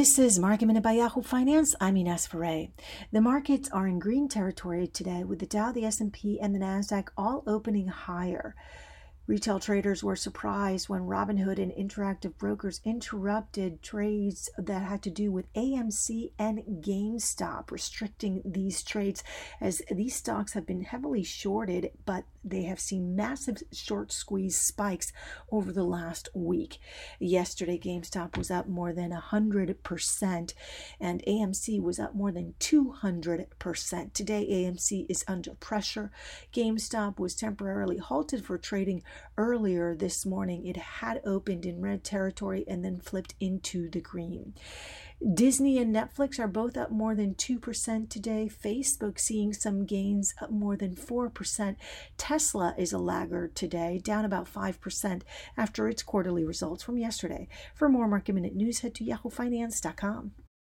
This is Market Minute by Yahoo Finance. I'm Ines Ferre. The markets are in green territory today with the Dow, the S&P, and the Nasdaq all opening higher. Retail traders were surprised when Robinhood and Interactive Brokers interrupted trades that had to do with AMC and GameStop, restricting these trades as these stocks have been heavily shorted, but they have seen massive short squeeze spikes over the last week. Yesterday, GameStop was up more than 100%, and AMC was up more than 200%. Today, AMC is under pressure. GameStop was temporarily halted for trading earlier this morning. It had opened in red territory and then flipped into the green. Disney and Netflix are both up more than 2% today. Facebook seeing some gains up more than 4%. Tesla is a laggard today, down about 5% after its quarterly results from yesterday. For more market minute news, head to yahoofinance.com.